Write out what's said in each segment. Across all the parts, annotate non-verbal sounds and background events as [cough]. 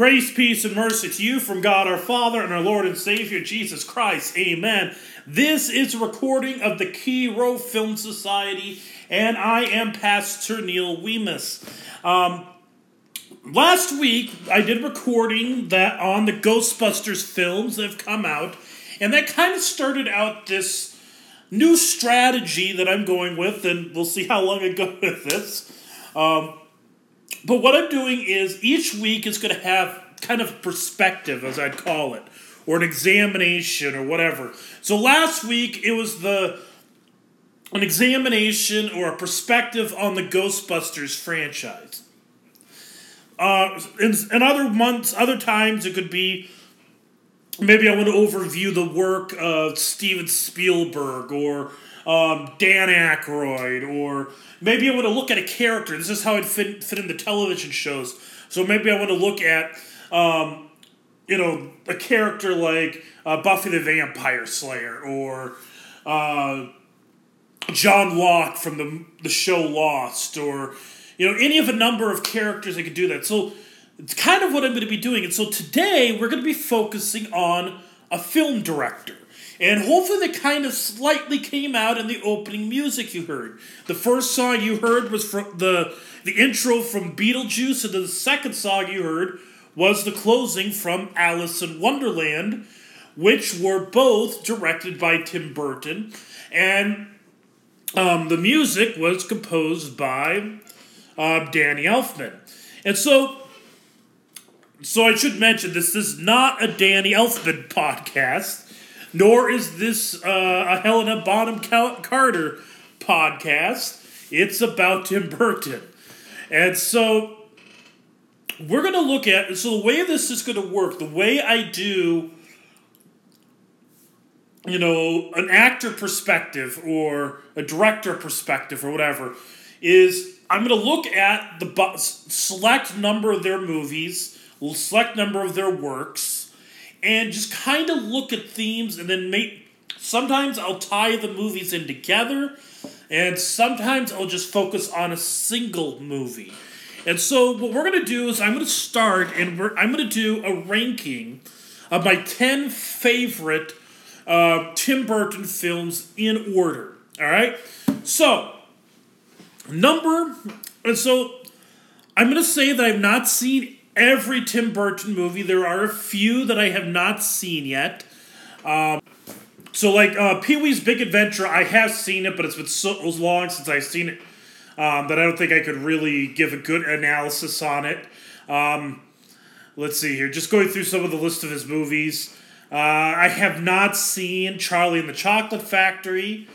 Grace, peace, and mercy to you from God our Father and our Lord and Savior Jesus Christ. Amen. This is a recording of the Key Row Film Society, and I am Pastor Neil Weemus. Um, last week, I did a recording that on the Ghostbusters films that have come out, and that kind of started out this new strategy that I'm going with, and we'll see how long I [laughs] go with this. Um, but what I'm doing is each week is going to have kind of perspective, as I'd call it, or an examination or whatever. So last week it was the an examination or a perspective on the Ghostbusters franchise. Uh, in, in other months, other times it could be maybe I want to overview the work of Steven Spielberg or um, Dan Aykroyd, or maybe I want to look at a character. This is how it fit, fit in the television shows. So maybe I want to look at, um, you know, a character like uh, Buffy the Vampire Slayer or uh, John Locke from the, the show Lost, or, you know, any of a number of characters that could do that. So it's kind of what I'm going to be doing. And so today we're going to be focusing on a film director. And hopefully that kind of slightly came out in the opening music you heard. The first song you heard was from the the intro from Beetlejuice, and the second song you heard was the closing from Alice in Wonderland, which were both directed by Tim Burton. And um, the music was composed by uh, Danny Elfman. And so so I should mention this is not a Danny Elfman [laughs] podcast nor is this uh, a Helena Bonham Carter podcast. It's about Tim Burton. And so we're going to look at so the way this is going to work, the way I do you know, an actor perspective or a director perspective or whatever is I'm going to look at the select number of their movies, select number of their works, and just kind of look at themes and then make. Sometimes I'll tie the movies in together, and sometimes I'll just focus on a single movie. And so what we're gonna do is I'm gonna start and I'm gonna do a ranking of my ten favorite uh, Tim Burton films in order. All right, so number and so I'm gonna say that I've not seen every Tim Burton movie. There are a few that I have not seen yet. Um, so, like uh, Pee Wee's Big Adventure, I have seen it, but it's been so long since I've seen it um, that I don't think I could really give a good analysis on it. Um, let's see here. Just going through some of the list of his movies. Uh, I have not seen Charlie and the Chocolate Factory,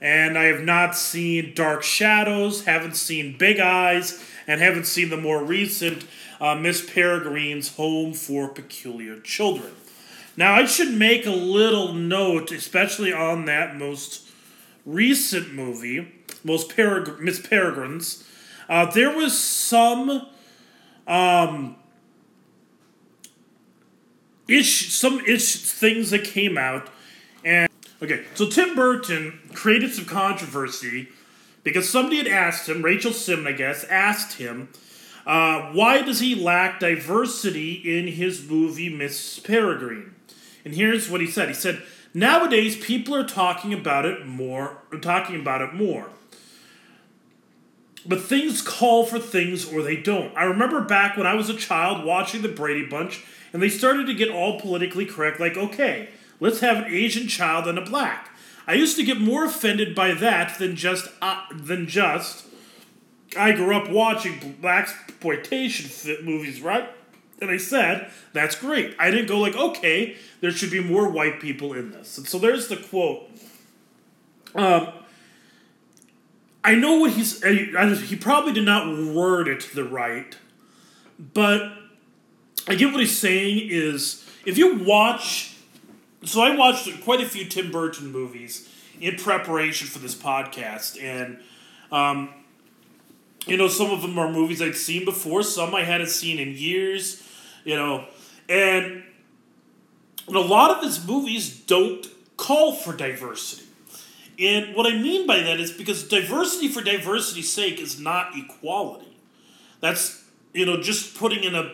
and I have not seen Dark Shadows, haven't seen Big Eyes, and haven't seen the more recent uh, Miss Peregrine's Home for Peculiar Children. Now, I should make a little note, especially on that most recent movie, most Pereg- Miss Peregrine's. Uh, there was some um, ish, some ish things that came out, and okay, so Tim Burton created some controversy because somebody had asked him, Rachel Simon, I guess, asked him uh, why does he lack diversity in his movie Miss Peregrine? And here's what he said. He said, "Nowadays, people are talking about it more. Talking about it more." But things call for things or they don't. I remember back when I was a child watching the Brady Bunch, and they started to get all politically correct, like, okay, let's have an Asian child and a black. I used to get more offended by that than just uh, than just I grew up watching blaxploitation movies, right? And I said, that's great. I didn't go like, okay, there should be more white people in this. And so there's the quote. Um, I know what he's. He probably did not word it the right, but I get what he's saying is if you watch. So I watched quite a few Tim Burton movies in preparation for this podcast, and um, you know, some of them are movies I'd seen before, some I hadn't seen in years, you know, and a lot of his movies don't call for diversity. And what I mean by that is because diversity for diversity's sake is not equality. That's, you know, just putting in a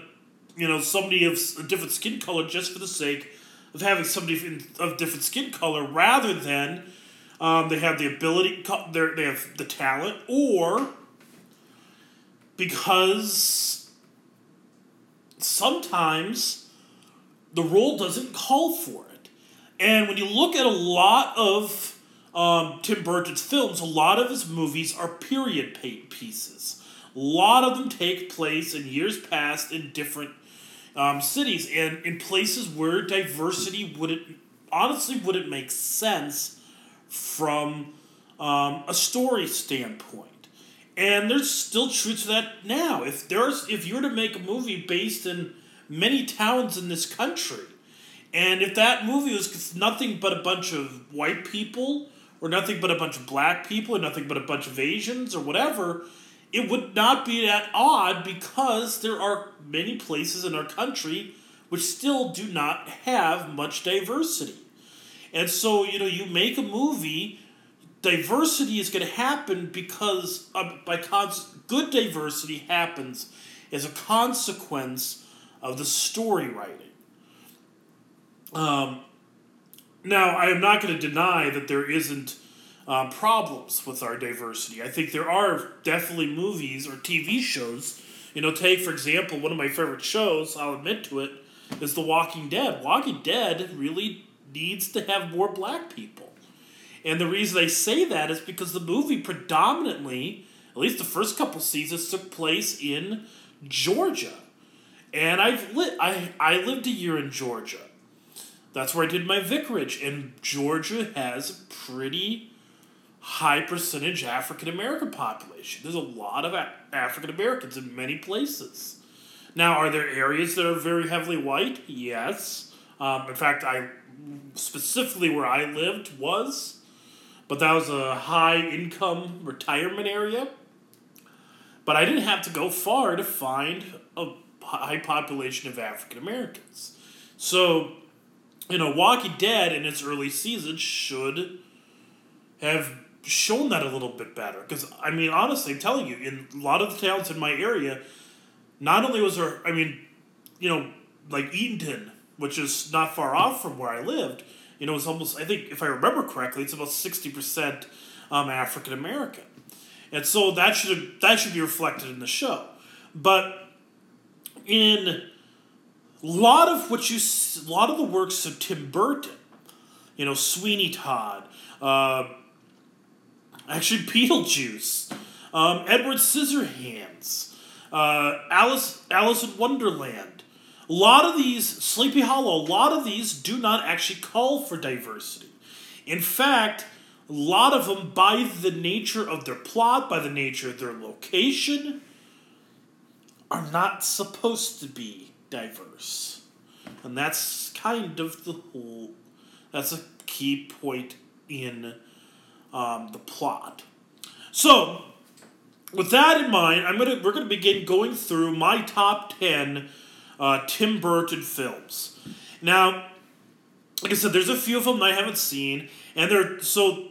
you know somebody of a different skin color just for the sake of having somebody of different skin color rather than um, they have the ability, they they have the talent, or because sometimes the role doesn't call for it. And when you look at a lot of um, Tim Burton's films, a lot of his movies are period pieces. A lot of them take place in years past in different um, cities and in places where diversity wouldn't honestly wouldn't make sense from um, a story standpoint. And there's still truth to that now. If there's if you were to make a movie based in many towns in this country, and if that movie was nothing but a bunch of white people, or nothing but a bunch of black people, or nothing but a bunch of Asians, or whatever, it would not be that odd because there are many places in our country which still do not have much diversity. And so, you know, you make a movie, diversity is going to happen because, uh, by cons- good diversity happens as a consequence of the story writing. Um, now, I am not going to deny that there isn't uh, problems with our diversity. I think there are definitely movies or TV shows. You know, take for example one of my favorite shows. I'll admit to it is The Walking Dead. Walking Dead really needs to have more black people, and the reason I say that is because the movie predominantly, at least the first couple seasons, took place in Georgia, and I've lit. I I lived a year in Georgia. That's where I did my vicarage, and Georgia has a pretty high percentage African American population. There's a lot of African Americans in many places. Now, are there areas that are very heavily white? Yes. Um, in fact, I specifically where I lived was, but that was a high income retirement area. But I didn't have to go far to find a high population of African Americans. So, you know, Walking Dead in its early seasons should have shown that a little bit better. Because, I mean, honestly, I'm telling you, in a lot of the towns in my area, not only was there, I mean, you know, like Eatonton, which is not far off from where I lived, you know, it's almost, I think, if I remember correctly, it's about 60% um, African American. And so that should that should be reflected in the show. But in a lot of what you, a lot of the works of Tim Burton, you know, Sweeney Todd, uh, actually [laughs] Beetlejuice, um, Edward Scissorhands, uh, Alice Alice in Wonderland. A lot of these Sleepy Hollow, a lot of these do not actually call for diversity. In fact, a lot of them, by the nature of their plot, by the nature of their location, are not supposed to be diverse. And that's kind of the whole, that's a key point in um, the plot. So, with that in mind, I'm gonna we're gonna begin going through my top ten uh, Tim Burton films. Now, like I said, there's a few of them I haven't seen, and there so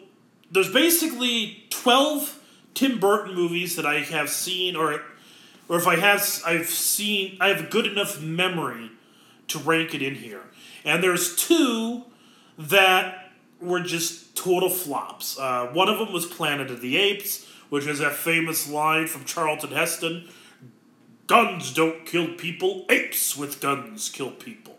there's basically twelve Tim Burton movies that I have seen, or or if I have I've seen I have a good enough memory to rank it in here. And there's two that were just total flops. Uh, one of them was Planet of the Apes, which is that famous line from Charlton Heston Guns don't kill people, apes with guns kill people.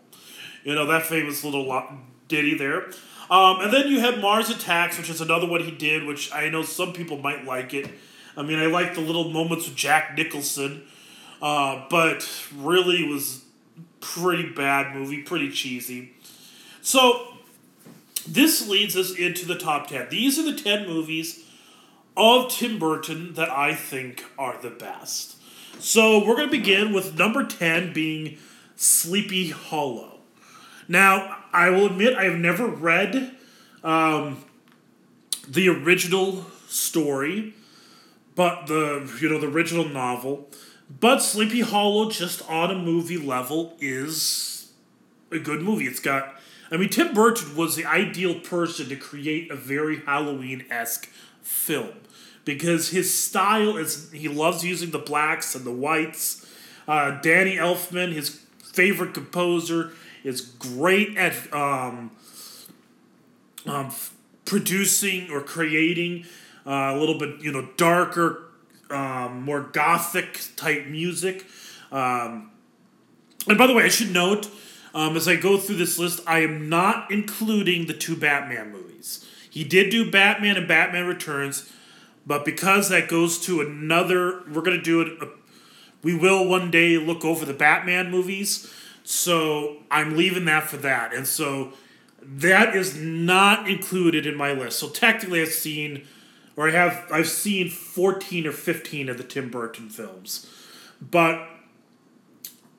You know, that famous little ditty there. Um, and then you have Mars Attacks, which is another one he did, which I know some people might like it. I mean, I like the little moments with Jack Nicholson, uh, but really was pretty bad movie, pretty cheesy. So this leads us into the top 10. These are the 10 movies of Tim Burton that I think are the best. So we're going to begin with number 10 being Sleepy Hollow. Now, I will admit I have never read um, the original story, but the you know the original novel. But Sleepy Hollow, just on a movie level, is a good movie. It's got, I mean, Tim Burton was the ideal person to create a very Halloween esque film because his style is he loves using the blacks and the whites. Uh, Danny Elfman, his favorite composer. Is great at um, um, producing or creating uh, a little bit, you know, darker, um, more gothic type music. Um, and by the way, I should note um, as I go through this list, I am not including the two Batman movies. He did do Batman and Batman Returns, but because that goes to another, we're going to do it. Uh, we will one day look over the Batman movies. So I'm leaving that for that. And so that is not included in my list. So technically, I've seen, or I have, I've seen 14 or 15 of the Tim Burton films, but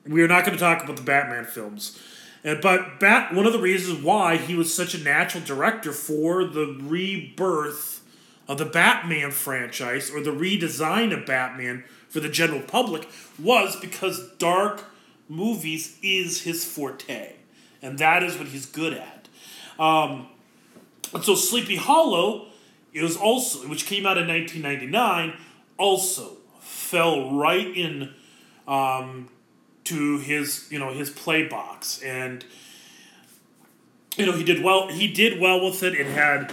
we are not going to talk about the Batman films. And, but Bat, one of the reasons why he was such a natural director for the rebirth of the Batman franchise or the redesign of Batman for the general public was because dark movies is his forte, and that is what he's good at. Um, and so Sleepy Hollow is also, which came out in 1999, also fell right in um, to his you know his play box and you know he did well he did well with it it had it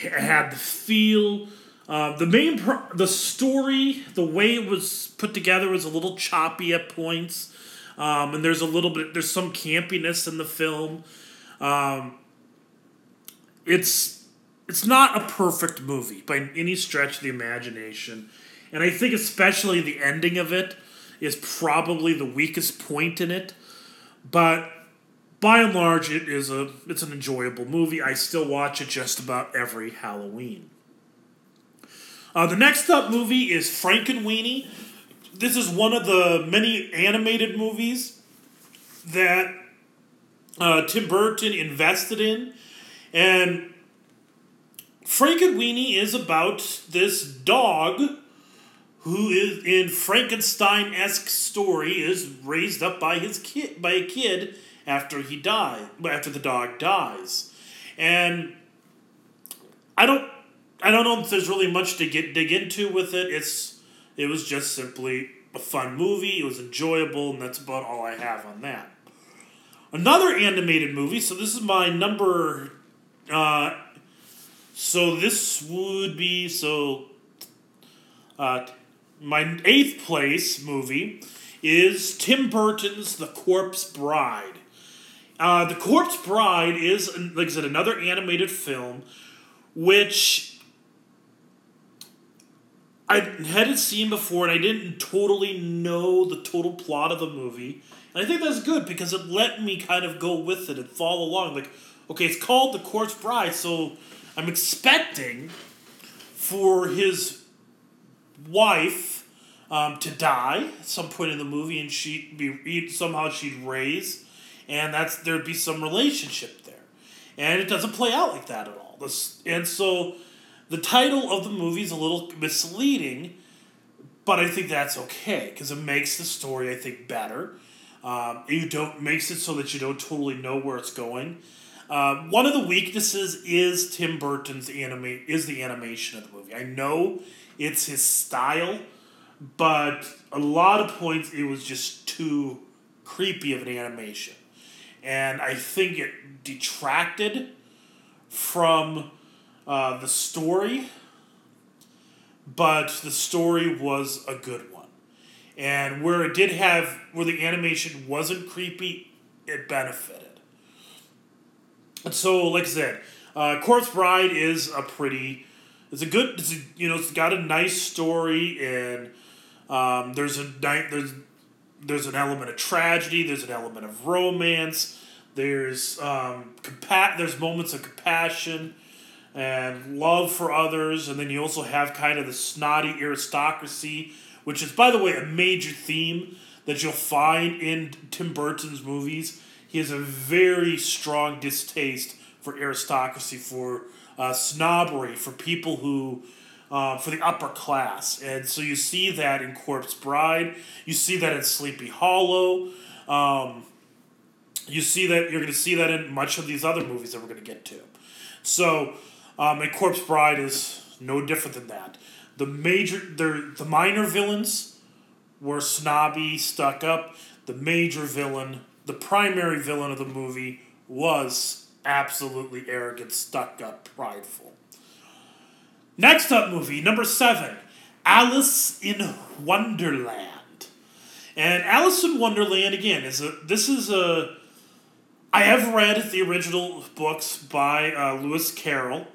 had the feel uh, the main pro- the story the way it was put together was a little choppy at points um, and there's a little bit there's some campiness in the film. Um, it's it's not a perfect movie by any stretch of the imagination and i think especially the ending of it is probably the weakest point in it, but by and large, it is a it's an enjoyable movie. I still watch it just about every Halloween. Uh, the next up movie is Frankenweenie. This is one of the many animated movies that uh, Tim Burton invested in, and Frankenweenie is about this dog who is in Frankenstein esque story is raised up by his kid by a kid after he died after the dog dies, and I don't I don't know if there's really much to get dig into with it. It's it was just simply a fun movie. It was enjoyable, and that's about all I have on that. Another animated movie. So this is my number. Uh, so this would be so. Uh, my eighth place movie is Tim Burton's The Corpse Bride. Uh, the Corpse Bride is, like I said, another animated film, which I hadn't seen before, and I didn't totally know the total plot of the movie. And I think that's good because it let me kind of go with it and follow along. Like, okay, it's called The Corpse Bride, so I'm expecting for his wife um, to die at some point in the movie, and she'd be somehow she'd raise, and that's there'd be some relationship there, and it doesn't play out like that at all. This and so the title of the movie is a little misleading, but I think that's okay because it makes the story I think better. Um, you don't makes it so that you don't totally know where it's going. Uh, one of the weaknesses is Tim Burton's anime is the animation of the movie. I know it's his style, but a lot of points it was just too creepy of an animation. And I think it detracted from uh, the story, but the story was a good one. And where it did have, where the animation wasn't creepy, it benefited. And so, like I said, uh, Corpse Bride is a pretty it's a good. It's a, you know. It's got a nice story, and um, there's a there's there's an element of tragedy. There's an element of romance. There's um, compa- There's moments of compassion and love for others, and then you also have kind of the snotty aristocracy, which is, by the way, a major theme that you'll find in Tim Burton's movies. He has a very strong distaste for aristocracy, for uh, snobbery for people who, uh, for the upper class. And so you see that in Corpse Bride. You see that in Sleepy Hollow. Um, you see that you're going to see that in much of these other movies that we're going to get to. So, um, and Corpse Bride is no different than that. The major, the the minor villains were snobby, stuck up. The major villain the primary villain of the movie was absolutely arrogant, stuck up, prideful. Next up, movie number seven Alice in Wonderland. And Alice in Wonderland again is a this is a I have read the original books by uh, Lewis Carroll,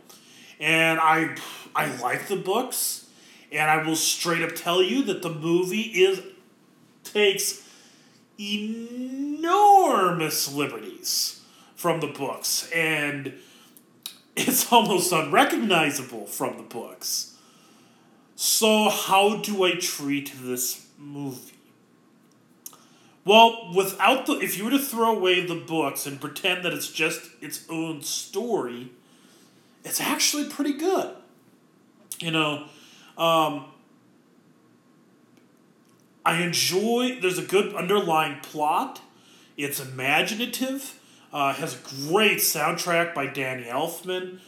and I I like the books, and I will straight up tell you that the movie is takes enormous liberties from the books, and it's almost unrecognizable from the books. So how do I treat this movie? Well, without the if you were to throw away the books and pretend that it's just its own story, it's actually pretty good. You know, um, I enjoy. There's a good underlying plot. It's imaginative. Uh, has a great soundtrack by Danny Elfman.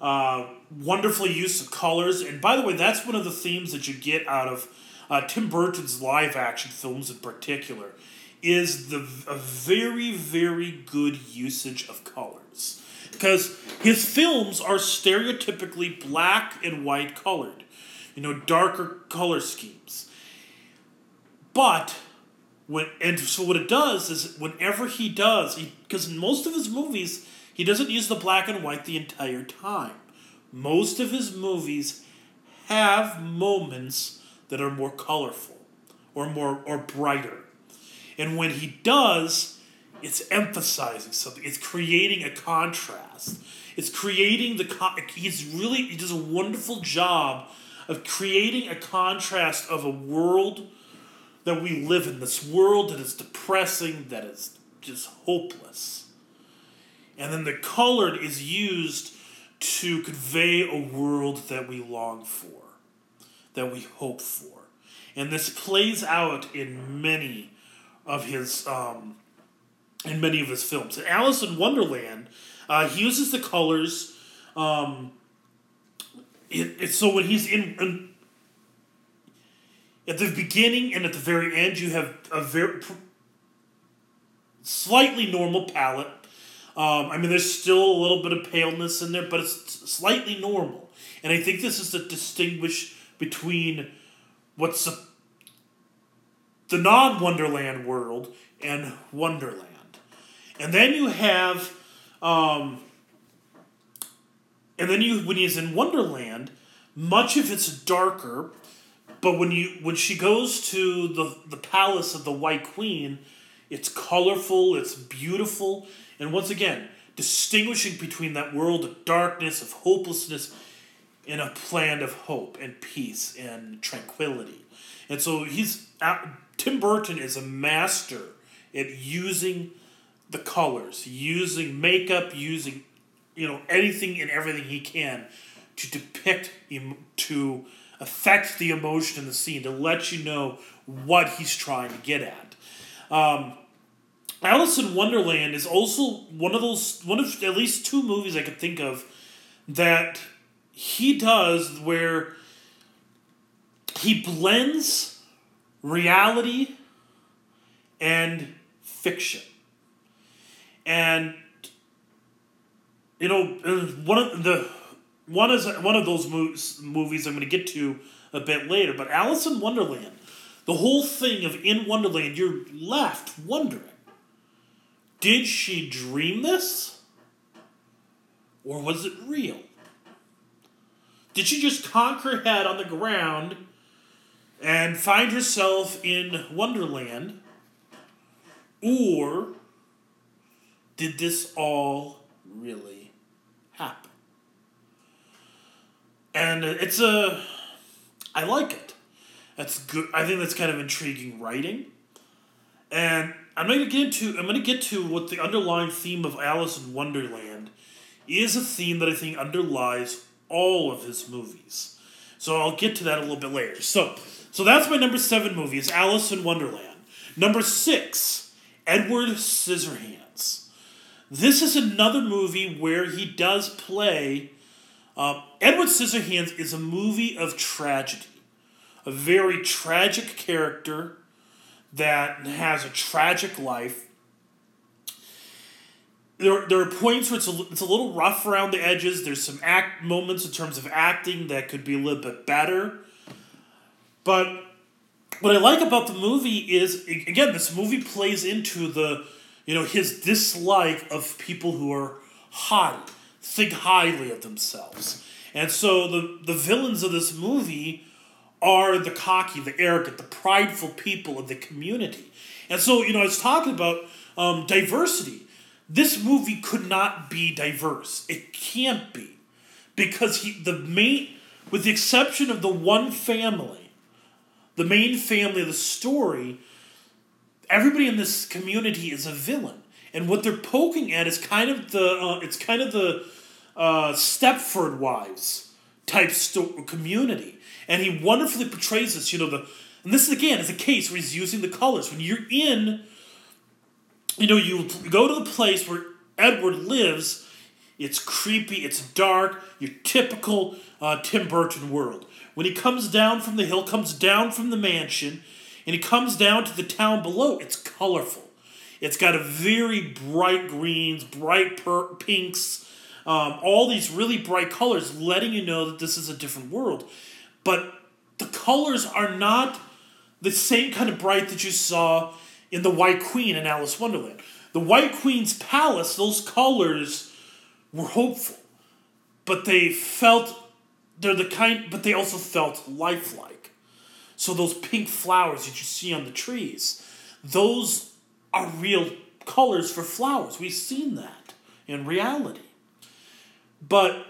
Uh, wonderful use of colors, and by the way, that's one of the themes that you get out of uh, Tim Burton's live action films in particular is the a very very good usage of colors. Because his films are stereotypically black and white colored you know darker color schemes. But when and so what it does is whenever he does because in most of his movies he doesn't use the black and white the entire time most of his movies have moments that are more colorful or more or brighter and when he does, it's emphasizing something. It's creating a contrast. It's creating the con- he's really he does a wonderful job of creating a contrast of a world that we live in, this world that is depressing, that is just hopeless. And then the colored is used to convey a world that we long for, that we hope for. And this plays out in many of his um, in many of his films. In Alice in Wonderland, uh, he uses the colors. Um, it, it, so when he's in, in, at the beginning and at the very end, you have a very slightly normal palette. Um, I mean, there's still a little bit of paleness in there, but it's slightly normal. And I think this is to distinguish between what's the non Wonderland world and Wonderland. And then you have, um, and then you when he's in Wonderland, much of it's darker, but when you when she goes to the the palace of the White Queen, it's colorful, it's beautiful, and once again, distinguishing between that world of darkness, of hopelessness, and a land of hope and peace and tranquility. And so he's Tim Burton is a master at using the colors, using makeup, using you know anything and everything he can to depict to affect the emotion in the scene to let you know what he's trying to get at. Um, Alice in Wonderland is also one of those one of at least two movies I could think of that he does where he blends reality and fiction. And you know, uh, one of the one is one of those movies I'm going to get to a bit later. But Alice in Wonderland, the whole thing of in Wonderland, you're left wondering: Did she dream this, or was it real? Did she just conk her head on the ground and find herself in Wonderland? Or did this all really happen? And it's a. I like it. That's good. I think that's kind of intriguing writing. And I'm going to get into. I'm going to get to what the underlying theme of Alice in Wonderland is a theme that I think underlies all of his movies. So I'll get to that a little bit later. So so that's my number seven movie. Is Alice in Wonderland. Number six, Edward Scissorhands. This is another movie where he does play. Uh, Edward Scissorhands is a movie of tragedy, a very tragic character that has a tragic life, there, there are points where it's a, it's a little rough around the edges. There's some act moments in terms of acting that could be a little bit better. But what I like about the movie is again, this movie plays into the you know his dislike of people who are high, think highly of themselves, and so the the villains of this movie are the cocky, the arrogant, the prideful people of the community. And so, you know, I was talking about um, diversity. This movie could not be diverse. It can't be. Because he, the main, with the exception of the one family, the main family of the story, everybody in this community is a villain. And what they're poking at is kind of the, uh, it's kind of the uh, Stepford wives type sto- community and he wonderfully portrays this. You know the, and this again is a case where he's using the colors. When you're in, you know, you go to the place where Edward lives. It's creepy. It's dark. Your typical uh, Tim Burton world. When he comes down from the hill, comes down from the mansion, and he comes down to the town below. It's colorful. It's got a very bright greens, bright per- pinks, um, all these really bright colors, letting you know that this is a different world but the colors are not the same kind of bright that you saw in the White Queen in Alice Wonderland. The White Queen's palace, those colors were hopeful, but they felt they're the kind, but they also felt lifelike. So those pink flowers that you see on the trees, those are real colors for flowers. We've seen that in reality. But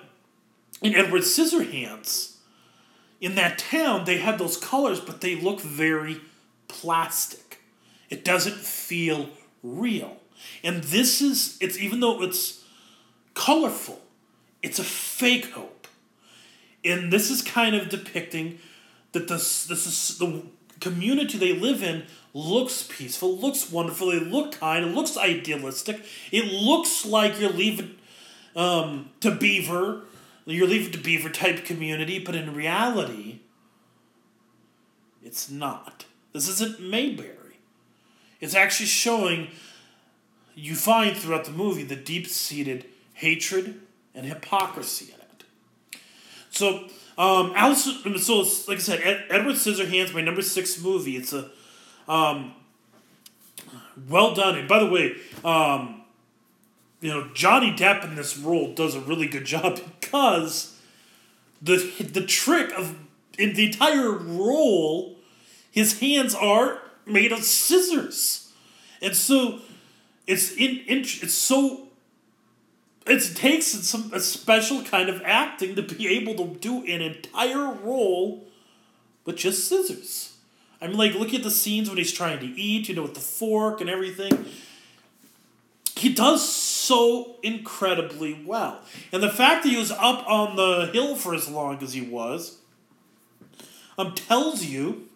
in Edward Scissorhands, in that town, they have those colors, but they look very plastic. It doesn't feel real. And this is, it's even though it's colorful, it's a fake hope. And this is kind of depicting that this, this is the community they live in looks peaceful, looks wonderful, it looks kind, it looks idealistic, it looks like you're leaving um, to Beaver you're Leave It to Beaver type community, but in reality, it's not. This isn't Mayberry. It's actually showing, you find throughout the movie, the deep seated hatred and hypocrisy in it. So, um, Alice, so like I said, Ed, Edward Scissorhands, my number six movie. It's a um, well done. And by the way, um, you know Johnny Depp in this role does a really good job [laughs] because the the trick of in the entire role, his hands are made of scissors, and so it's in, in it's so it takes some a special kind of acting to be able to do an entire role with just scissors. I mean, like look at the scenes when he's trying to eat, you know, with the fork and everything. He does so incredibly well. And the fact that he was up on the hill for as long as he was um, tells you,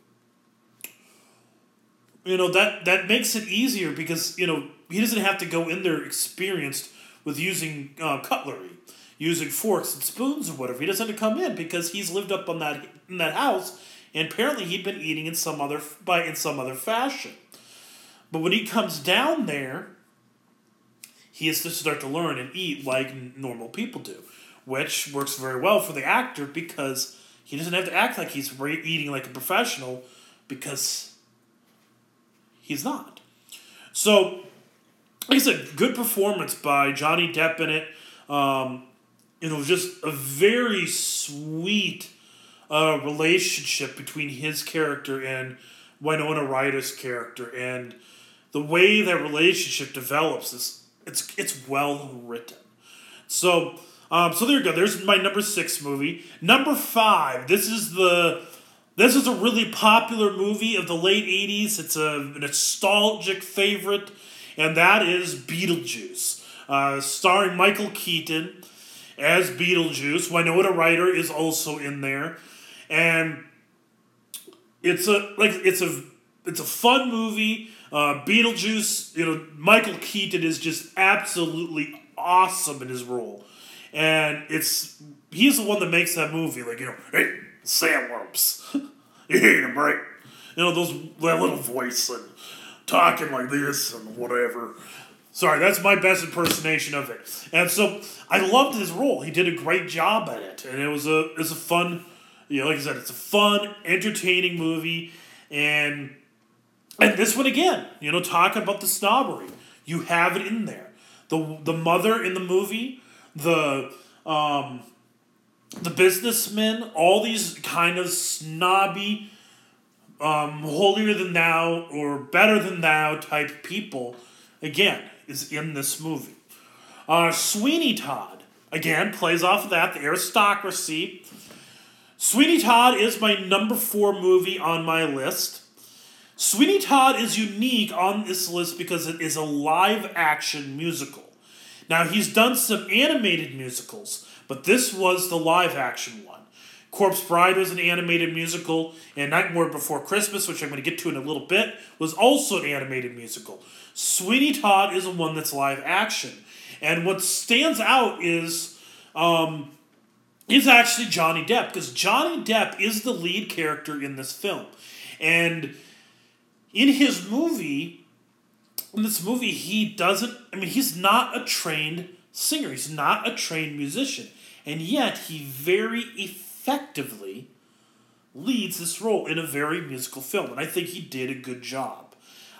you know, that, that makes it easier because, you know, he doesn't have to go in there experienced with using uh, cutlery, using forks and spoons or whatever. He doesn't have to come in because he's lived up on that in that house, and apparently he'd been eating in some other by in some other fashion. But when he comes down there, he has to start to learn and eat like normal people do, which works very well for the actor because he doesn't have to act like he's re- eating like a professional because he's not. So, like I said, good performance by Johnny Depp in it. Um, you know, just a very sweet uh, relationship between his character and Winona Ryder's character, and the way that relationship develops is it's it's well written. So um, so there you go. There's my number six movie. Number five. This is the this is a really popular movie of the late '80s. It's a nostalgic favorite, and that is Beetlejuice, uh, starring Michael Keaton as Beetlejuice. Winona Ryder is also in there, and it's a like it's a it's a fun movie. Uh, Beetlejuice, you know, Michael Keaton is just absolutely awesome in his role, and it's he's the one that makes that movie. Like you know, hey, sandworms, [laughs] you hate him, right? You know those that little voice and talking like this and whatever. Sorry, that's my best impersonation of it. And so I loved his role. He did a great job at it, and it was a it was a fun, you know, like I said, it's a fun, entertaining movie, and and this one again, you know, talk about the snobbery. You have it in there. The the mother in the movie, the um, the businessmen, all these kind of snobby, um, holier than thou or better than thou type people, again, is in this movie. Uh, Sweeney Todd, again, plays off of that, the aristocracy. Sweeney Todd is my number four movie on my list. Sweeney Todd is unique on this list because it is a live action musical. Now, he's done some animated musicals, but this was the live action one. Corpse Bride was an animated musical, and Nightmare Before Christmas, which I'm going to get to in a little bit, was also an animated musical. Sweeney Todd is the one that's live action. And what stands out is um, is actually Johnny Depp, because Johnny Depp is the lead character in this film. And in his movie, in this movie, he doesn't, I mean, he's not a trained singer, he's not a trained musician. And yet, he very effectively leads this role in a very musical film. And I think he did a good job.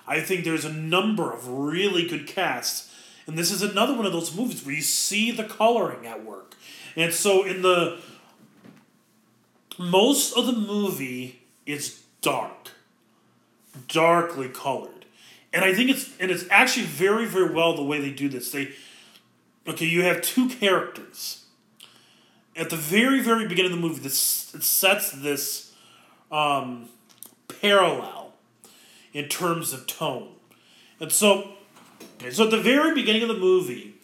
I think there's a number of really good casts. And this is another one of those movies where you see the coloring at work. And so in the most of the movie is dark. Darkly colored. And I think it's and it's actually very, very well the way they do this. They okay, you have two characters at the very, very beginning of the movie, this it sets this um, parallel in terms of tone. And so, so at the very beginning of the movie,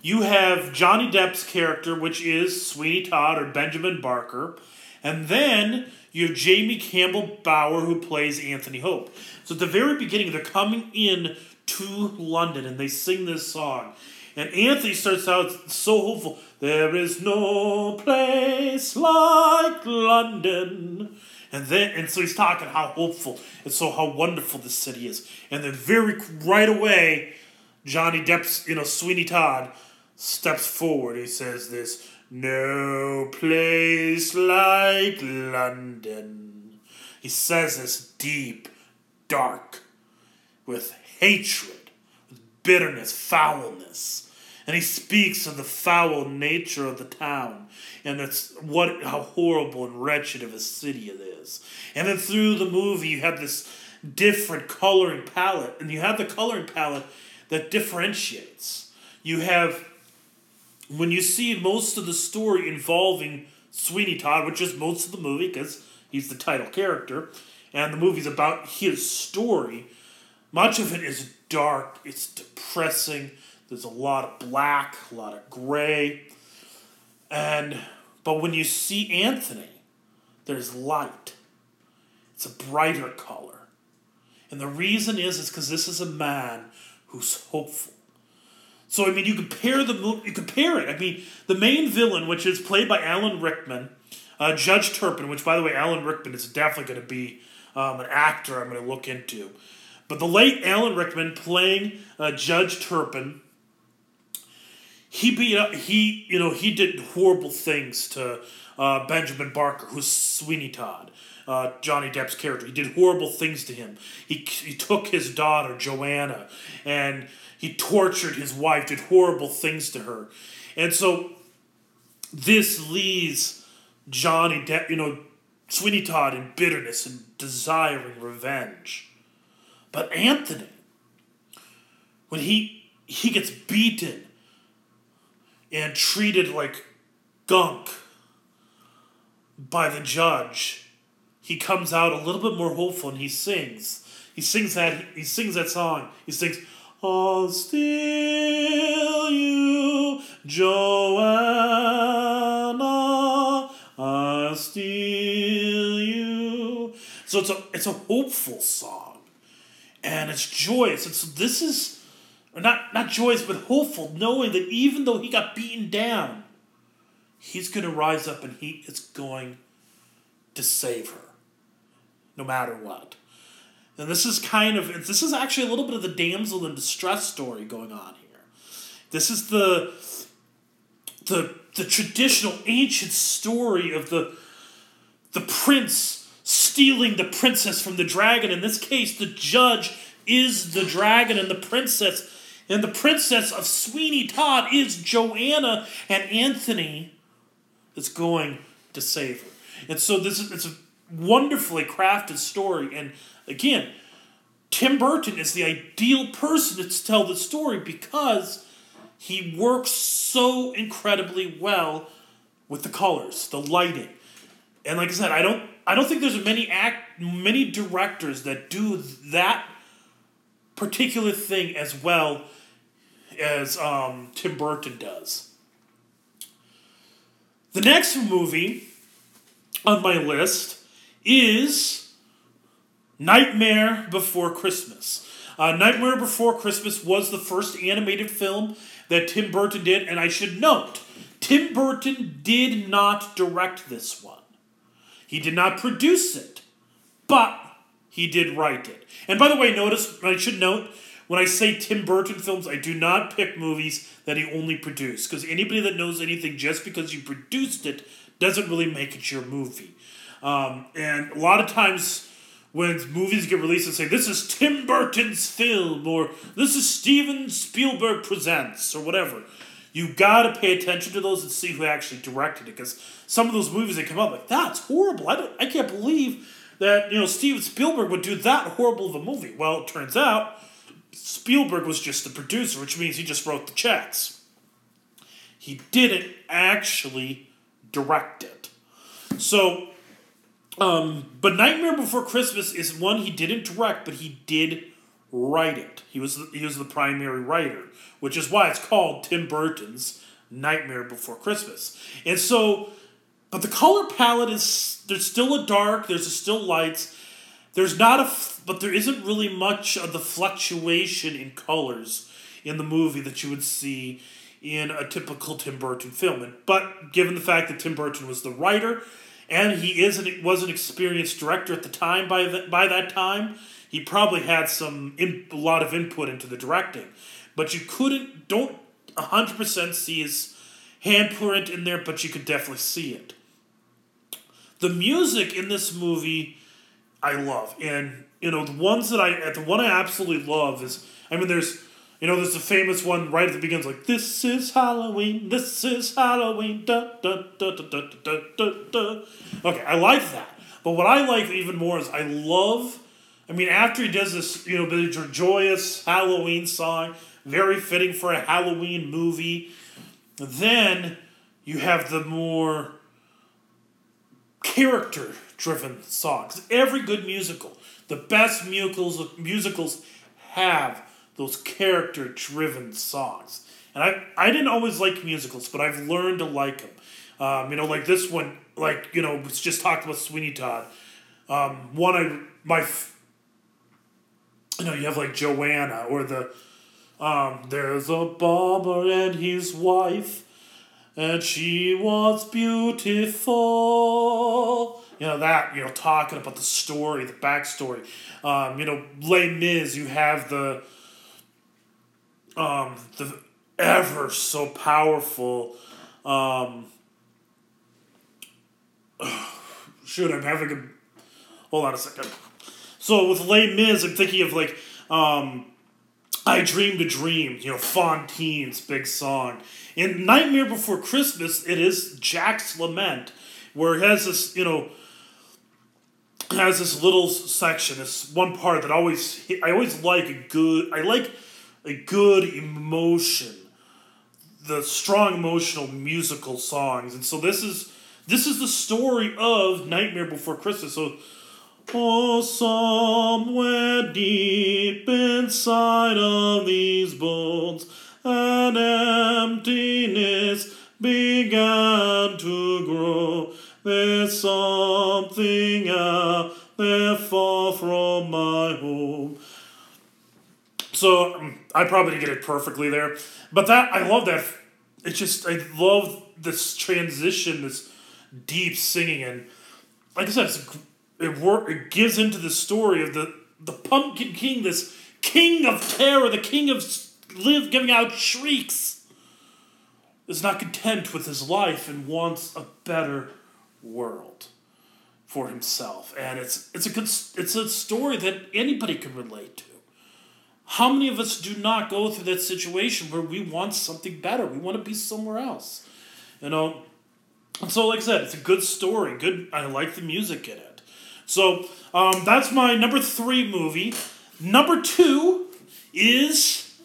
you have Johnny Depp's character, which is Sweeney Todd or Benjamin Barker, and then you have Jamie Campbell Bower, who plays Anthony Hope. So at the very beginning, they're coming in to London and they sing this song. And Anthony starts out so hopeful. There is no place like London. And then and so he's talking how hopeful and so how wonderful this city is. And then very right away, Johnny Depp's, you know, Sweeney Todd steps forward. He says this, no place like London. He says this deep, dark, with hatred, with bitterness, foulness and he speaks of the foul nature of the town and it's what how horrible and wretched of a city it is. And then through the movie you have this different coloring palette and you have the coloring palette that differentiates. You have when you see most of the story involving Sweeney Todd, which is most of the movie because he's the title character, and the movie's about his story, much of it is dark, it's depressing, there's a lot of black, a lot of gray. And but when you see Anthony, there's light. It's a brighter color. And the reason is is because this is a man who's hopeful. So I mean, you compare the you compare it. I mean, the main villain, which is played by Alan Rickman, uh, Judge Turpin, which by the way, Alan Rickman is definitely going to be um, an actor I'm going to look into. But the late Alan Rickman playing uh, Judge Turpin he beat up he you know he did horrible things to uh, Benjamin Barker, who's Sweeney Todd, uh, Johnny Depp's character. He did horrible things to him. He he took his daughter Joanna, and he tortured his wife. Did horrible things to her, and so this leaves Johnny Depp, you know, Sweeney Todd in bitterness and desiring revenge. But Anthony, when he he gets beaten and treated like gunk by the judge, he comes out a little bit more hopeful and he sings. He sings that he sings that song. He sings I'll steal you, Johanna. I'll steal you. So it's a it's a hopeful song. And it's joyous. It's this is not not joyous but hopeful, knowing that even though he got beaten down, he's going to rise up and he is going to save her, no matter what. And this is kind of this is actually a little bit of the damsel in distress story going on here. This is the the the traditional ancient story of the the prince stealing the princess from the dragon. In this case, the judge is the dragon and the princess. And the princess of Sweeney Todd is Johanna, and Anthony is going to save her. And so this is it's a wonderfully crafted story. And again, Tim Burton is the ideal person to tell the story because he works so incredibly well with the colors, the lighting. And like I said, I don't I don't think there's many act many directors that do that particular thing as well as um, Tim Burton does. The next movie on my list is Nightmare Before Christmas. Uh, Nightmare Before Christmas was the first animated film that Tim Burton did, and I should note, Tim Burton did not direct this one. He did not produce it, but he did write it. And by the way, notice, I should note, when I say Tim Burton films, I do not pick movies that he only produced. Because anybody that knows anything just because you produced it doesn't really make it your movie. Um, and a lot of times when movies get released and say, this is Tim Burton's film, or this is Steven Spielberg Presents, or whatever, you gotta pay attention to those and see who actually directed it. Because some of those movies that come out, like, that's horrible. I, don't, I can't believe that, you know, Steven Spielberg would do that horrible of a movie. Well, it turns out Spielberg was just the producer, which means he just wrote the checks. He didn't actually direct it. So, um, but Nightmare Before Christmas is one he didn't direct, but he did write it. He was the, he was the primary writer, which is why it's called Tim Burton's Nightmare Before Christmas. And so, but the color palette is there's still a dark, there's a still lights. There's not a, but there isn't really much of the fluctuation in colors in the movie that you would see in a typical Tim Burton film. But given the fact that Tim Burton was the writer, and he is an, was an experienced director at the time by the, by that time, he probably had some in, a lot of input into the directing. But you couldn't don't hundred percent see his handprint in there, but you could definitely see it. The music in this movie I love. And you know, the ones that I the one I absolutely love is I mean there's you know, there's a famous one right at the beginning, like "This is Halloween, this is Halloween." Da, da, da, da, da, da, da, da. Okay, I like that, but what I like even more is I love. I mean, after he does this, you know, joyous Halloween song, very fitting for a Halloween movie. Then you have the more character driven songs. Every good musical, the best musicals musicals have those character driven songs. And I, I didn't always like musicals, but I've learned to like them. Um, you know, like this one, like, you know, was just talked about Sweeney Todd. Um, one I, my, you know, you have like Johanna or the, um, there's a barber and his wife, and she was beautiful you know that you know talking about the story, the backstory. Um, you know, Les Mis, you have the um, the ever so powerful. Um, [sighs] shoot, I'm having a. Hold on a second. So with Les Mis, I'm thinking of like um, I Dreamed a Dream, you know, Fantine's big song. In Nightmare Before Christmas, it is Jack's Lament, where it has this, you know, has this little section, this one part that always I always like a good I like a good emotion, the strong emotional musical songs, and so this is this is the story of Nightmare Before Christmas. So, oh, somewhere deep inside of these bones, an emptiness began to grow. There's something out there far from my home. So um, I probably didn't get it perfectly there, but that I love that. It's just I love this transition, this deep singing, and like I said, it work. It gives into the story of the the Pumpkin King, this king of terror, the king of live giving out shrieks, is not content with his life and wants a better world for himself. And it's it's a good it's a story that anybody can relate to. How many of us do not go through that situation where we want something better? We want to be somewhere else. You know, and so like I said, it's a good story. Good I like the music in it. So um, that's my number three movie. Number two is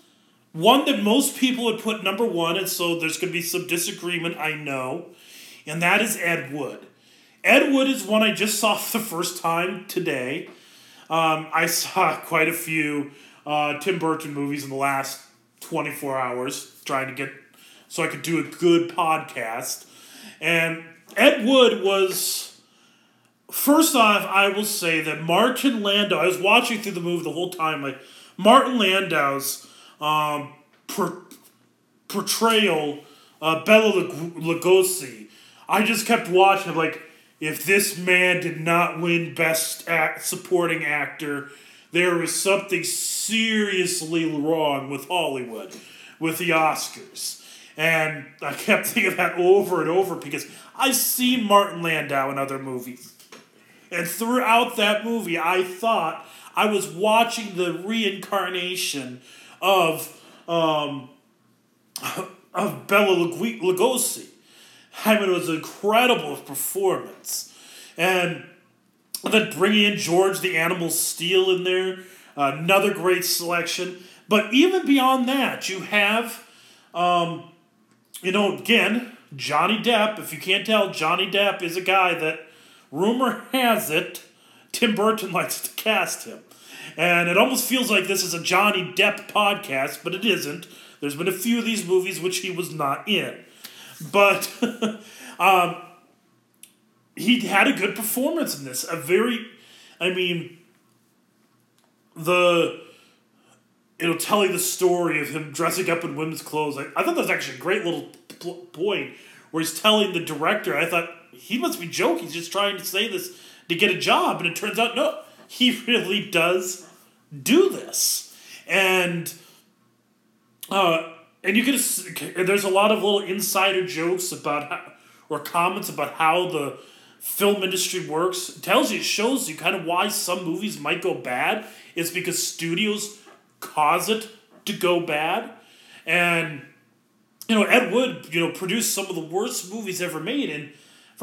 one that most people would put number one, and so there's going to be some disagreement, I know, and that is Ed Wood. Ed Wood is one I just saw for the first time today. Um, I saw [laughs] quite a few uh, Tim Burton movies in the last 24 hours, trying to get so I could do a good podcast. And Ed Wood was. First off, I will say that Martin Landau, I was watching through the movie the whole time, like, Martin Landau's um, per, portrayal, uh, Bela Lugosi, I just kept watching, like, if this man did not win Best act, Supporting Actor, there was something seriously wrong with Hollywood, with the Oscars. And I kept thinking that over and over because I've seen Martin Landau in other movies. And throughout that movie, I thought I was watching the reincarnation of um, [laughs] of Bela Lugosi. I mean, it was an incredible performance, and then bringing in George the Animal Steele in there, another great selection. But even beyond that, you have, um, you know, again, Johnny Depp. If you can't tell, Johnny Depp is a guy that, rumor has it, Tim Burton [laughs] likes to cast him. And it almost feels like this is a Johnny Depp podcast, but it isn't. There's been a few of these movies which he was not in. But [laughs] um, he had a good performance in this. A very, I mean, the you know telling the story of him dressing up in women's clothes. I, I thought that was actually a great little point where he's telling the director. I thought he must be joking. He's just trying to say this to get a job, and it turns out no, he [laughs] really does do this, and uh, and you can there's a lot of little insider jokes about how, or comments about how the film industry works. It tells you, it shows you kind of why some movies might go bad. It's because studios cause it to go bad, and you know Ed Wood, you know, produced some of the worst movies ever made, and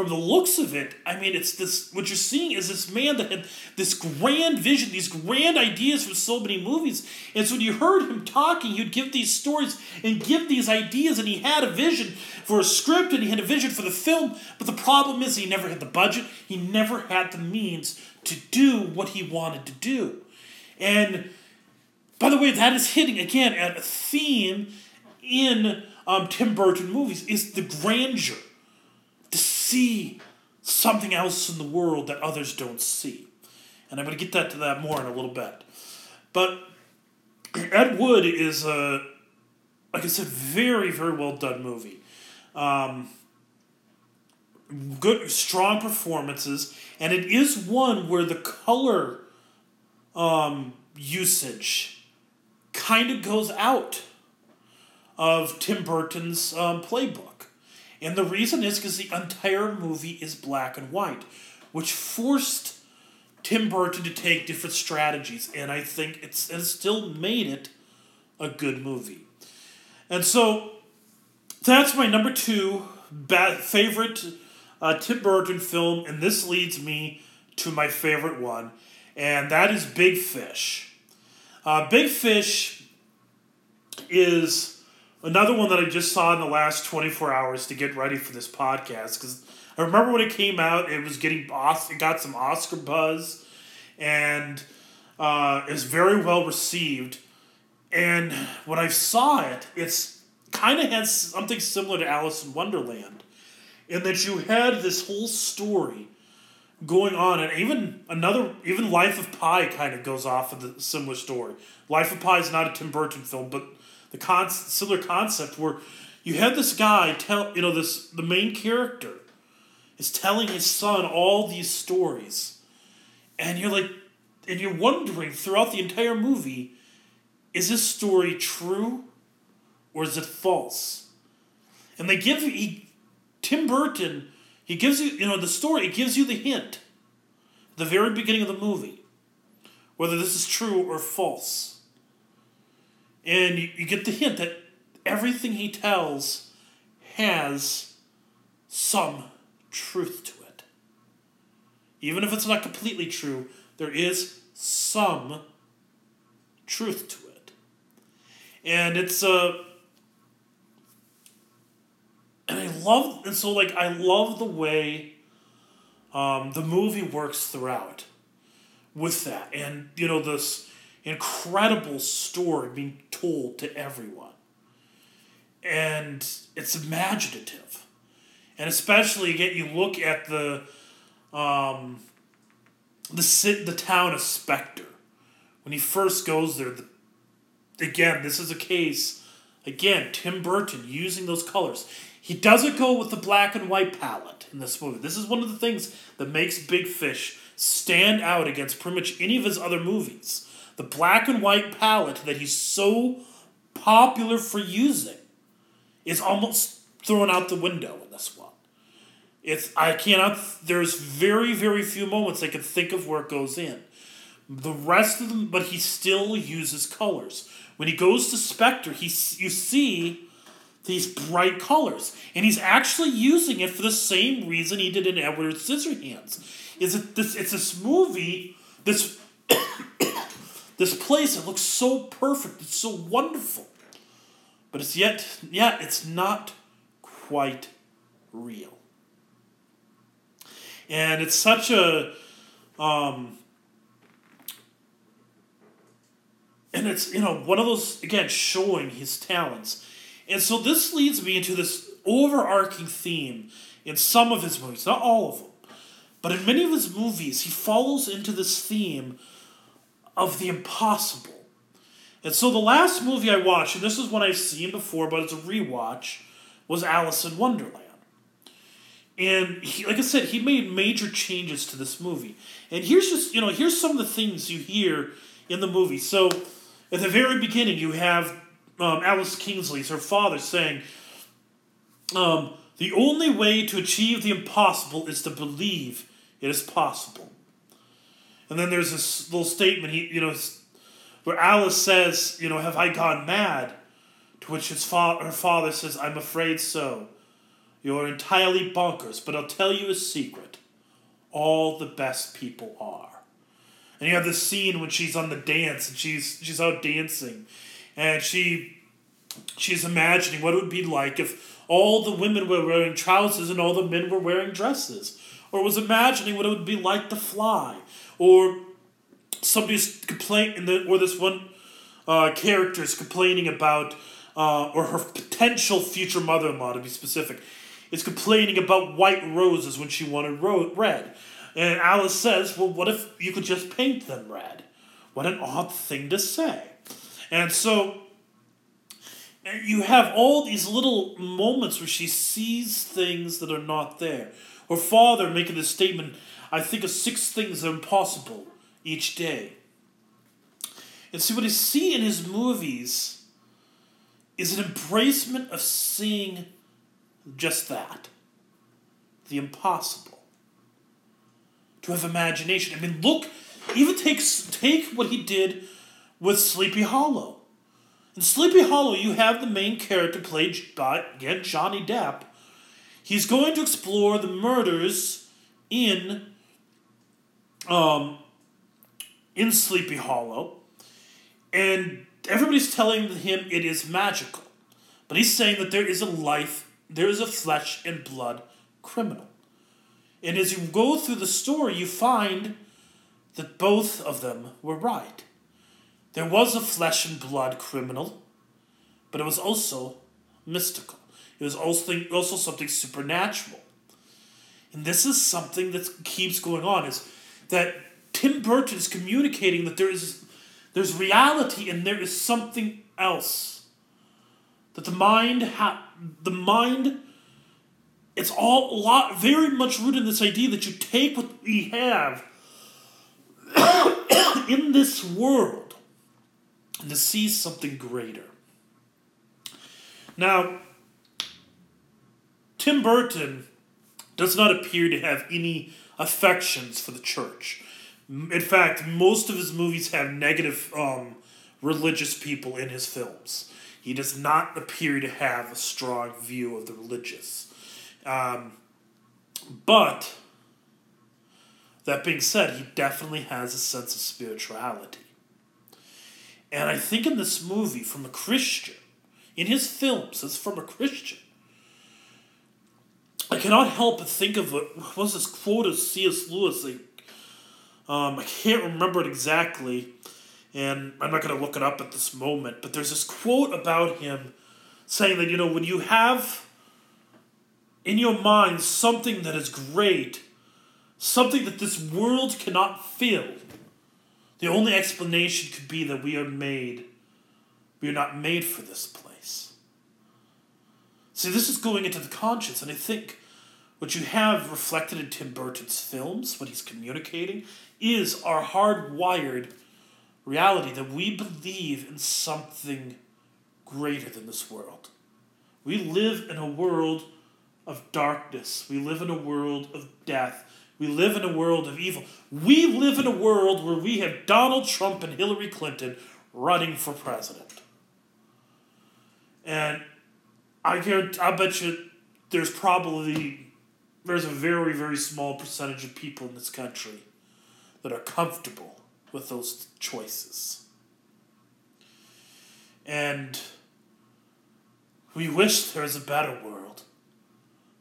from the looks of it, I mean, it's this. What you're seeing is this man that had this grand vision, these grand ideas for so many movies. And so when you heard him talking, he'd give these stories and give these ideas, and he had a vision for a script and he had a vision for the film. But the problem is, he never had the budget. He never had the means to do what he wanted to do. And by the way, that is hitting again at a theme in um, Tim Burton movies is the grandeur see something else in the world that others don't see. And I'm going to get that to that more in a little bit. But Ed Wood is a, like I said, very, very well done movie. Um, good, strong performances, and it is one where the color um, usage kind of goes out of Tim Burton's um, playbook. And the reason is because the entire movie is black and white, which forced Tim Burton to take different strategies. And I think it's, it still made it a good movie. And so that's my number two favorite uh, Tim Burton film. And this leads me to my favorite one, and that is Big Fish. Uh, Big Fish is Another one that I just saw in the last 24 hours to get ready for this podcast because I remember when it came out, it was getting it got some Oscar buzz, and uh, was very well received. And when I saw it, it's kind of has something similar to Alice in Wonderland, in that you had this whole story going on, and even another, even Life of Pi kind of goes off of the similar story. Life of Pi is not a Tim Burton film, but the con- similar concept where you had this guy tell you know this the main character is telling his son all these stories and you're like and you're wondering throughout the entire movie, is this story true or is it false? And they give he, Tim Burton, he gives you you know the story, it gives you the hint, the very beginning of the movie, whether this is true or false. And you, you get the hint that everything he tells has some truth to it. Even if it's not completely true, there is some truth to it. And it's a. Uh, and I love. And so, like, I love the way um, the movie works throughout with that. And, you know, this incredible story being told to everyone. And it's imaginative. And especially, again, you look at the um, the the town of Spectre when he first goes there. The, again, this is a case. Again, Tim Burton using those colors. He doesn't go with the black and white palette in this movie. This is one of the things that makes Big Fish stand out against pretty much any of his other movies. The black and white palette that he's so popular for using is almost thrown out the window in this one. It's I cannot. There's very very few moments I can think of where it goes in. The rest of them, but he still uses colors. When he goes to Spectre, he you see these bright colors, and he's actually using it for the same reason he did in Edward Scissorhands. Is it this? It's this movie. This this place. It looks so perfect. It's so wonderful, but it's yet yeah. It's not quite real and it's such a um, and it's you know one of those again showing his talents and so this leads me into this overarching theme in some of his movies not all of them but in many of his movies he follows into this theme of the impossible and so the last movie i watched and this is one i've seen before but it's a rewatch was alice in wonderland and he, like I said, he made major changes to this movie. And here's just, you know, here's some of the things you hear in the movie. So at the very beginning, you have um, Alice Kingsleigh's, her father, saying, um, The only way to achieve the impossible is to believe it is possible. And then there's this little statement, he, you know, where Alice says, you know, have I gone mad? To which his fa- her father says, I'm afraid so. You're entirely bonkers, but I'll tell you a secret. All the best people are. And you have this scene when she's on the dance and she's she's out dancing and she she's imagining what it would be like if all the women were wearing trousers and all the men were wearing dresses. Or was imagining what it would be like to fly. Or somebody's complaining, or this one uh, character is complaining about, uh, or her potential future mother in law to be specific, is complaining about white roses when she wanted ro- red. And Alice says, Well, what if you could just paint them red? What an odd thing to say. And so you have all these little moments where she sees things that are not there. Her father making the statement, I think of six things that are impossible each day. And see, what you see in his movies is an embracement of seeing just that the impossible. To have imagination. I mean, look, even take, take what he did with Sleepy Hollow. In Sleepy Hollow, you have the main character played by, again, Johnny Depp. He's going to explore the murders in um, in Sleepy Hollow, and everybody's telling him it is magical. But he's saying that there is a life there is a flesh and blood criminal. And as you go through the story, you find that both of them were right. There was a flesh and blood criminal, but it was also mystical. It was also, also something supernatural. And this is something that keeps going on is that Tim Burton is communicating that there is there's reality and there is something else. That the mind ha- the mind it's all a lot very much rooted in this idea that you take what we have [coughs] in this world and to see something greater. Now, Tim Burton does not appear to have any affections for the church. In fact, most of his movies have negative um, religious people in his films. He does not appear to have a strong view of the religious. Um, but, that being said, he definitely has a sense of spirituality. And I think in this movie, from a Christian, in his films, it's from a Christian, I cannot help but think of what was this quote of C.S. Lewis. Like, um, I can't remember it exactly, and I'm not going to look it up at this moment. But there's this quote about him saying that you know when you have in your mind something that is great, something that this world cannot fill. The only explanation could be that we are made, we are not made for this place. See, this is going into the conscience, and I think what you have reflected in Tim Burton's films, what he's communicating, is our hardwired reality that we believe in something greater than this world. We live in a world of darkness. We live in a world of death. We live in a world of evil. We live in a world where we have Donald Trump and Hillary Clinton running for president. And I guarantee, I bet you there's probably there's a very, very small percentage of people in this country that are comfortable with those choices. And we wish there was a better world.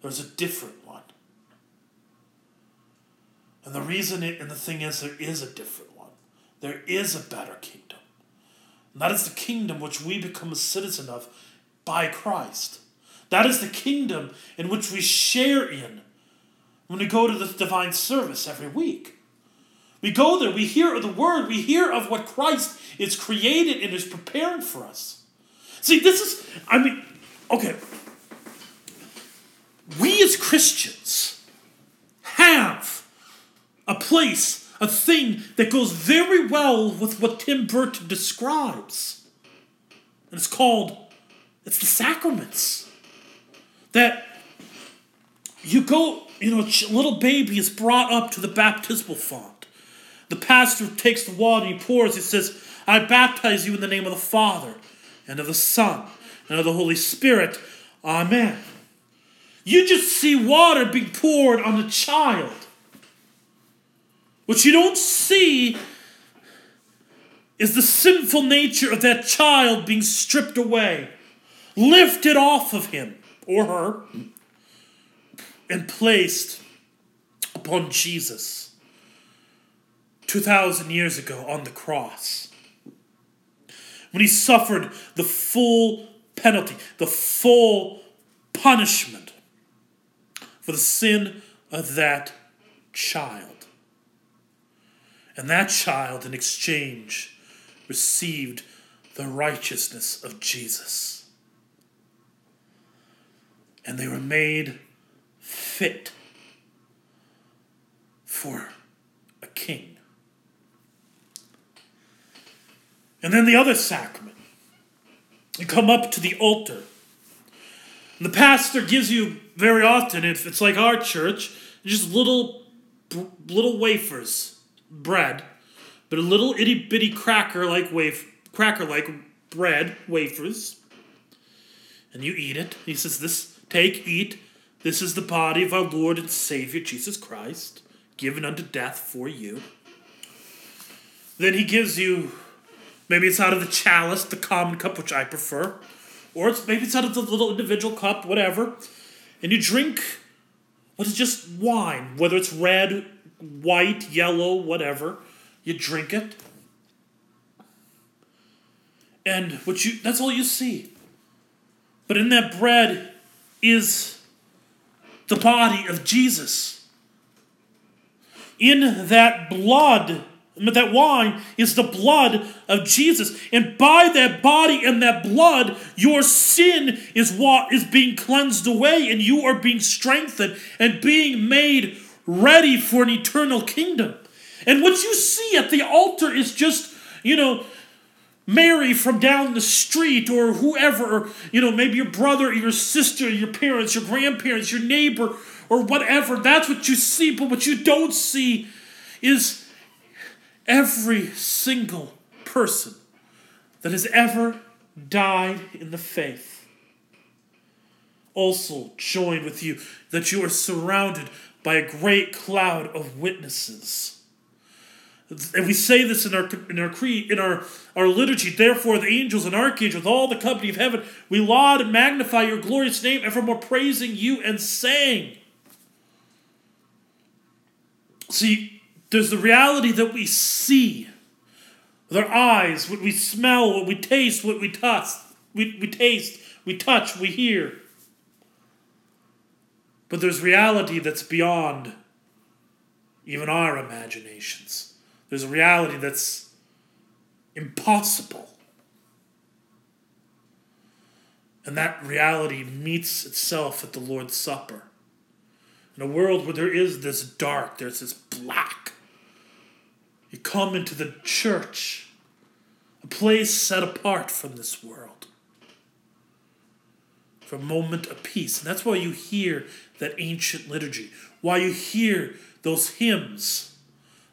There's a different one. And the reason it, and the thing is, there is a different one. There is a better kingdom. And that is the kingdom which we become a citizen of by Christ. That is the kingdom in which we share in when we go to the divine service every week. We go there, we hear of the word, we hear of what Christ is created and is preparing for us. See, this is, I mean, okay. We as Christians have a place, a thing that goes very well with what Tim Burton describes. And it's called, it's the sacraments. That you go you know, a little baby is brought up to the baptismal font. The pastor takes the water, he pours, he says, I baptize you in the name of the Father, and of the Son, and of the Holy Spirit. Amen. You just see water being poured on a child. What you don't see is the sinful nature of that child being stripped away, lifted off of him or her, and placed upon Jesus 2,000 years ago on the cross. When he suffered the full penalty, the full punishment for the sin of that child. And that child, in exchange, received the righteousness of Jesus. And they were made fit for a king. And then the other sacrament. You come up to the altar. And the pastor gives you very often, if it's like our church, just little little wafers, bread, but a little itty bitty cracker like waf- cracker like bread wafers, and you eat it. He says, "This take, eat. This is the body of our Lord and Savior Jesus Christ, given unto death for you. Then he gives you, maybe it's out of the chalice, the common cup, which I prefer, or it's maybe it's out of the little individual cup, whatever, and you drink what is just wine, whether it's red, white, yellow, whatever. You drink it, and what you that's all you see. But in that bread is the body of Jesus. In that blood, that wine is the blood of Jesus. And by that body and that blood, your sin is what is being cleansed away, and you are being strengthened and being made ready for an eternal kingdom. And what you see at the altar is just, you know, Mary from down the street or whoever, you know, maybe your brother, your sister, your parents, your grandparents, your neighbor, or whatever. That's what you see. But what you don't see is every single person that has ever died in the faith also join with you, that you are surrounded by a great cloud of witnesses. And we say this in our in our creed, in our, our liturgy. Therefore, the angels and archangels, with all the company of heaven, we laud and magnify your glorious name, evermore praising you and saying. See, there's the reality that we see with our eyes, what we smell, what we taste, what we touch, we, we taste, we touch, we hear. But there's reality that's beyond even our imaginations. There's a reality that's impossible. And that reality meets itself at the Lord's Supper. In a world where there is this dark, there's this black. You come into the church, a place set apart from this world, for a moment of peace. And that's why you hear that ancient liturgy, why you hear those hymns.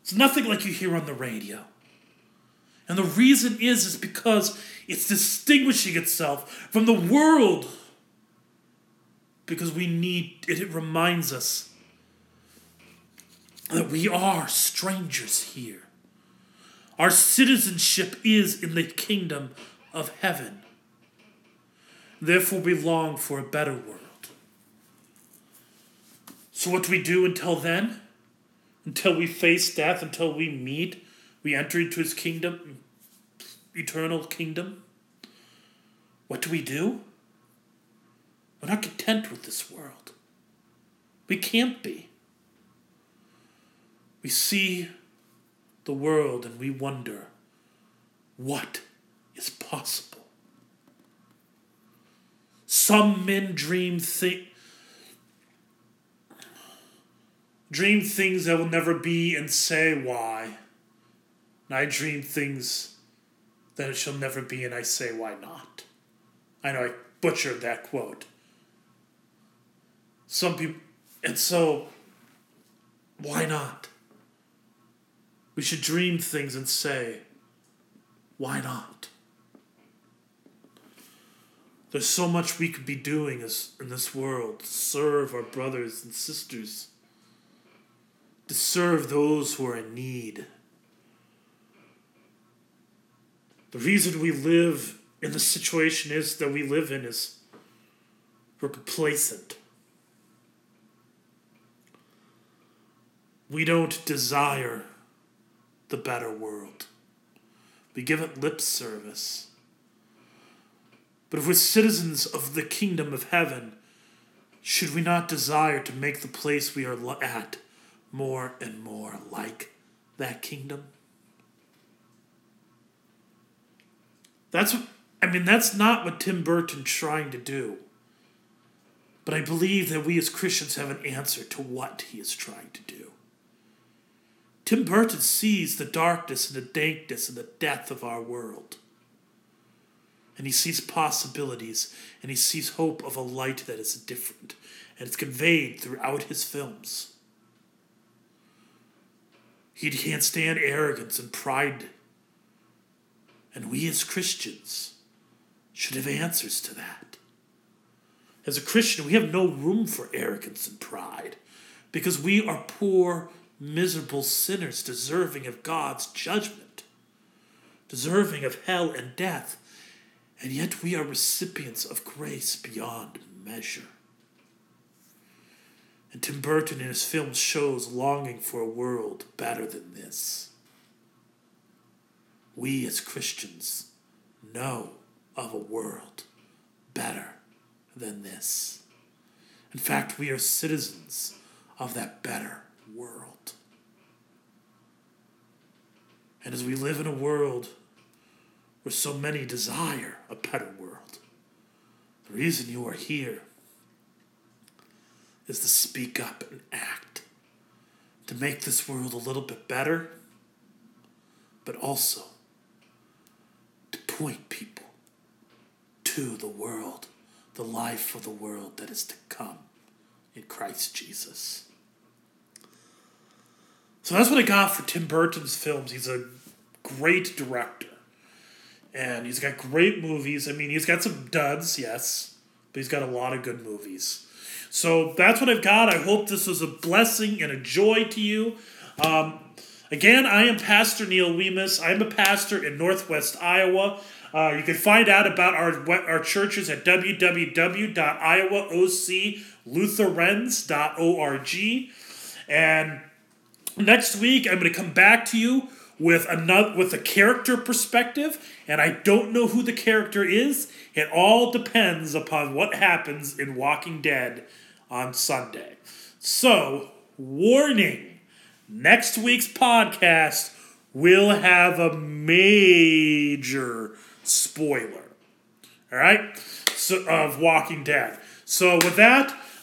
It's nothing like you hear on the radio. And the reason is is because it's distinguishing itself from the world. Because we need it, it reminds us that we are strangers here. Our citizenship is in the kingdom of heaven. Therefore, we long for a better world. So, what do we do until then? Until we face death, until we meet, we enter into his kingdom, eternal kingdom? What do we do? We're not content with this world. We can't be. We see the world and we wonder what is possible. Some men dream think dream things that will never be and say why. And I dream things that it shall never be and I say why not. I know I butchered that quote. Some people, and so why not? We should dream things and say, why not? There's so much we could be doing as, in this world to serve our brothers and sisters to serve those who are in need. The reason we live in the situation is that we live in is we're complacent. We don't desire the better world. We give it lip service. But if we're citizens of the kingdom of heaven, should we not desire to make the place we are at more and more like that kingdom. That's I mean that's not what Tim Burton's trying to do. But I believe that we as Christians have an answer to what he is trying to do. Tim Burton sees the darkness and the dankness and the death of our world. And he sees possibilities and he sees hope of a light that is different. And it's conveyed throughout his films. He can't stand arrogance and pride. And we as Christians should have answers to that. As a Christian, we have no room for arrogance and pride because we are poor, miserable sinners deserving of God's judgment, deserving of hell and death, and yet we are recipients of grace beyond measure. And Tim Burton in his films shows longing for a world better than this. We as Christians know of a world better than this. In fact, we are citizens of that better world. And as we live in a world where so many desire a better world, the reason you are here is to speak up and act to make this world a little bit better but also to point people to the world, the life of the world that is to come in Christ Jesus. So that's what I got for Tim Burton's films. He's a great director. And he's got great movies. I mean, he's got some duds, yes, but he's got a lot of good movies. So that's what I've got. I hope this was a blessing and a joy to you. Um, again, I am Pastor Neil Wemus. I'm a pastor in Northwest Iowa. Uh, you can find out about our our churches at www.iowaoclutherans.org. And next week, I'm going to come back to you with another with a character perspective, and I don't know who the character is. It all depends upon what happens in Walking Dead on Sunday. So, warning: next week's podcast will have a major spoiler. All right, so of Walking Dead. So with that.